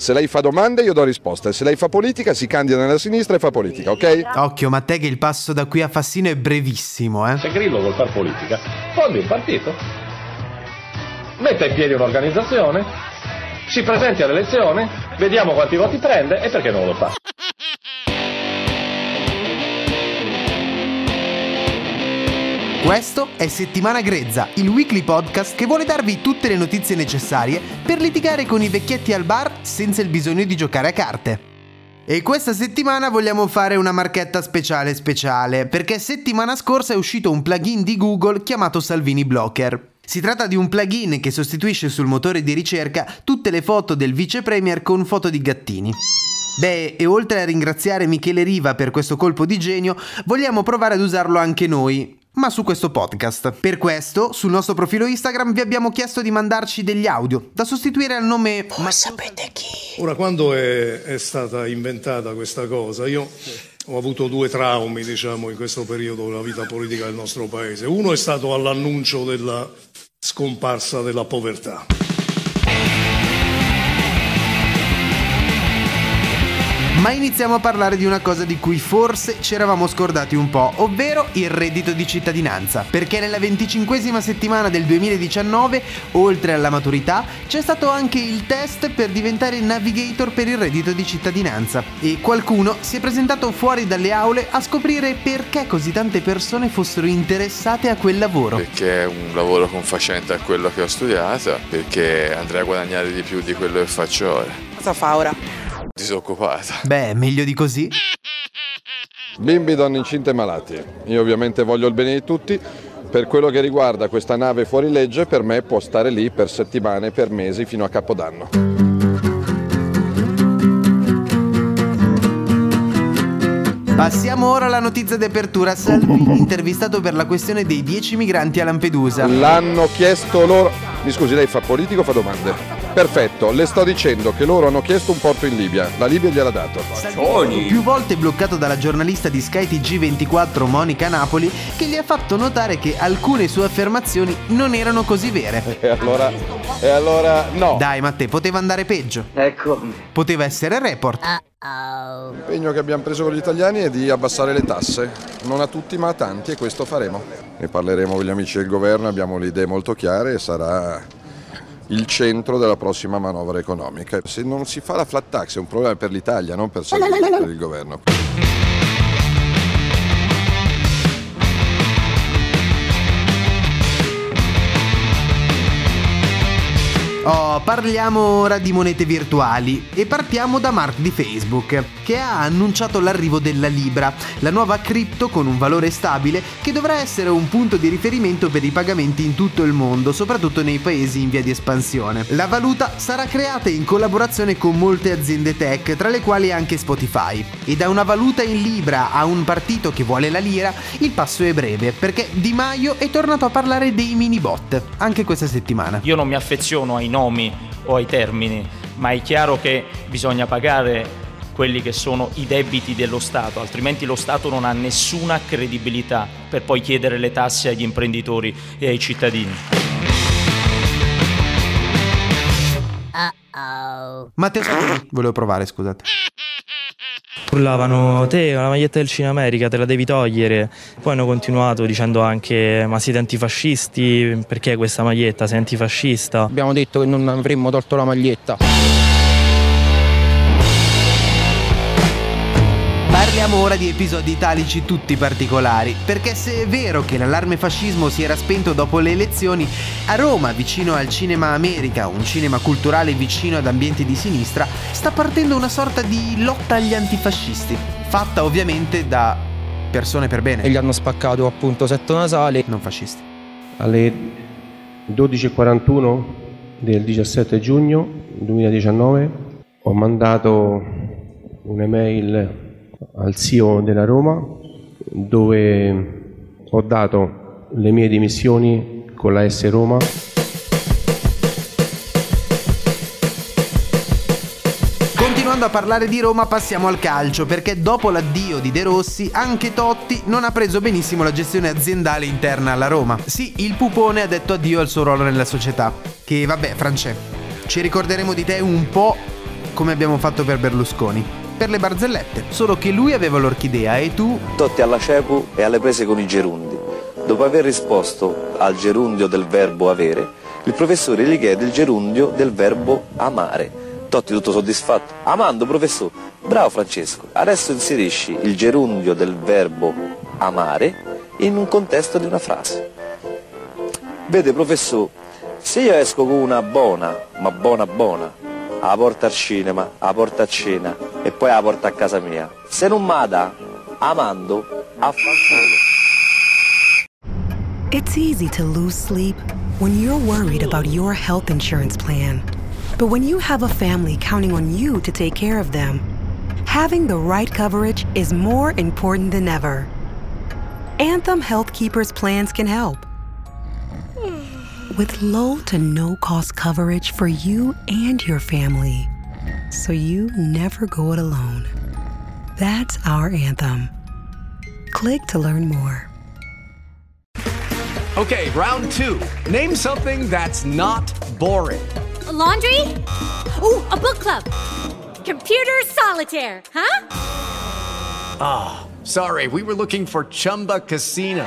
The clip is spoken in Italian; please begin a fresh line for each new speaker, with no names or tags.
Se lei fa domande io do risposte, se lei fa politica si candida nella sinistra e fa politica, ok?
Occhio, ma te che il passo da qui a Fassino è brevissimo, eh?
Se Grillo vuol fare politica, fondi un partito, metta in piedi un'organizzazione, si presenti all'elezione, vediamo quanti voti prende e perché non lo fa.
Questo è Settimana Grezza, il weekly podcast che vuole darvi tutte le notizie necessarie per litigare con i vecchietti al bar senza il bisogno di giocare a carte. E questa settimana vogliamo fare una marchetta speciale speciale, perché settimana scorsa è uscito un plugin di Google chiamato Salvini Blocker. Si tratta di un plugin che sostituisce sul motore di ricerca tutte le foto del vice premier con foto di gattini. Beh, e oltre a ringraziare Michele Riva per questo colpo di genio, vogliamo provare ad usarlo anche noi, ma su questo podcast. Per questo, sul nostro profilo Instagram vi abbiamo chiesto di mandarci degli audio da sostituire al nome Ma sapete chi?
Ora, quando è, è stata inventata questa cosa, io ho avuto due traumi, diciamo, in questo periodo della vita politica del nostro paese. Uno è stato all'annuncio della scomparsa della povertà.
Ma iniziamo a parlare di una cosa di cui forse ci eravamo scordati un po', ovvero il reddito di cittadinanza. Perché nella venticinquesima settimana del 2019, oltre alla maturità, c'è stato anche il test per diventare navigator per il reddito di cittadinanza. E qualcuno si è presentato fuori dalle aule a scoprire perché così tante persone fossero interessate a quel lavoro.
Perché è un lavoro confacente a quello che ho studiato, perché andrei a guadagnare di più di quello che faccio ora.
Cosa fa ora?
Disoccupata.
Beh, meglio di così?
Bimbi, donne incinte e malati. Io ovviamente voglio il bene di tutti. Per quello che riguarda questa nave fuori legge, per me può stare lì per settimane, per mesi, fino a Capodanno.
Passiamo ora alla notizia di apertura. Salvini intervistato per la questione dei 10 migranti a Lampedusa.
L'hanno chiesto loro. Mi scusi, lei fa politico o fa domande? Perfetto, le sto dicendo che loro hanno chiesto un porto in Libia. La Libia gliel'ha dato.
Salvini, più volte bloccato dalla giornalista di Sky TG24 Monica Napoli, che gli ha fatto notare che alcune sue affermazioni non erano così vere.
E allora. E allora no.
Dai, Matteo, poteva andare peggio.
Ecco.
Poteva essere report.
L'impegno che abbiamo preso con gli italiani è di abbassare le tasse, non a tutti ma a tanti e questo faremo. Ne parleremo con gli amici del governo, abbiamo le idee molto chiare e sarà il centro della prossima manovra economica. Se non si fa la flat tax è un problema per l'Italia, non per, per il governo.
Oh, parliamo ora di monete virtuali e partiamo da Mark di Facebook, che ha annunciato l'arrivo della Libra, la nuova cripto con un valore stabile che dovrà essere un punto di riferimento per i pagamenti in tutto il mondo, soprattutto nei paesi in via di espansione. La valuta sarà creata in collaborazione con molte aziende tech, tra le quali anche Spotify. E da una valuta in Libra a un partito che vuole la lira, il passo è breve, perché Di Maio è tornato a parlare dei mini bot, anche questa settimana.
Io non mi affeziono ai nomi o ai termini, ma è chiaro che bisogna pagare quelli che sono i debiti dello Stato, altrimenti lo Stato non ha nessuna credibilità per poi chiedere le tasse agli imprenditori e ai cittadini.
Matteo Salvini, volevo provare, scusate.
Urlavano, te la maglietta del Cina America te la devi togliere. Poi hanno continuato dicendo anche, ma siete antifascisti? Perché questa maglietta? Sei antifascista?
Abbiamo detto che non avremmo tolto la maglietta.
Parliamo ora di episodi italici tutti particolari, perché se è vero che l'allarme fascismo si era spento dopo le elezioni, a Roma, vicino al Cinema America, un cinema culturale vicino ad ambienti di sinistra, sta partendo una sorta di lotta agli antifascisti, fatta ovviamente da persone per bene.
E gli hanno spaccato appunto setto nasale.
Non fascisti.
Alle 12.41 del 17 giugno 2019
Ho mandato un'email al CEO della Roma dove ho dato le mie dimissioni con la S Roma.
Continuando a parlare di Roma passiamo al calcio perché dopo l'addio di De Rossi anche Totti non ha preso benissimo la gestione aziendale interna alla Roma. Sì, il pupone ha detto addio al suo ruolo nella società. Che vabbè, France, ci ricorderemo di te un po' come abbiamo fatto per Berlusconi. Per le barzellette, solo che lui aveva l'orchidea e tu...
Totti alla Cepu e alle prese con i gerundi. Dopo aver risposto al gerundio del verbo avere, il professore gli chiede il gerundio del verbo amare. Totti tutto soddisfatto. Amando, professore. Bravo Francesco. Adesso inserisci il gerundio del verbo amare in un contesto di una frase. Vede, professore, se io esco con una buona, ma buona buona, alla porta al cinema, alla porta a cena e poi porta a casa mia, se non m'ada, amando, affanculo.
It's easy to lose sleep when you're worried about your health insurance plan. But when you have a family counting on you to take care of them, having the right coverage is more important than ever. Anthem Health Keepers plans can help. With low to no cost coverage for you and your family, so you never go it alone. That's our anthem. Click to learn more.
Okay, round two. Name something that's not boring.
A laundry? Ooh, a book club. Computer solitaire, huh?
Ah, sorry, we were looking for Chumba Casino.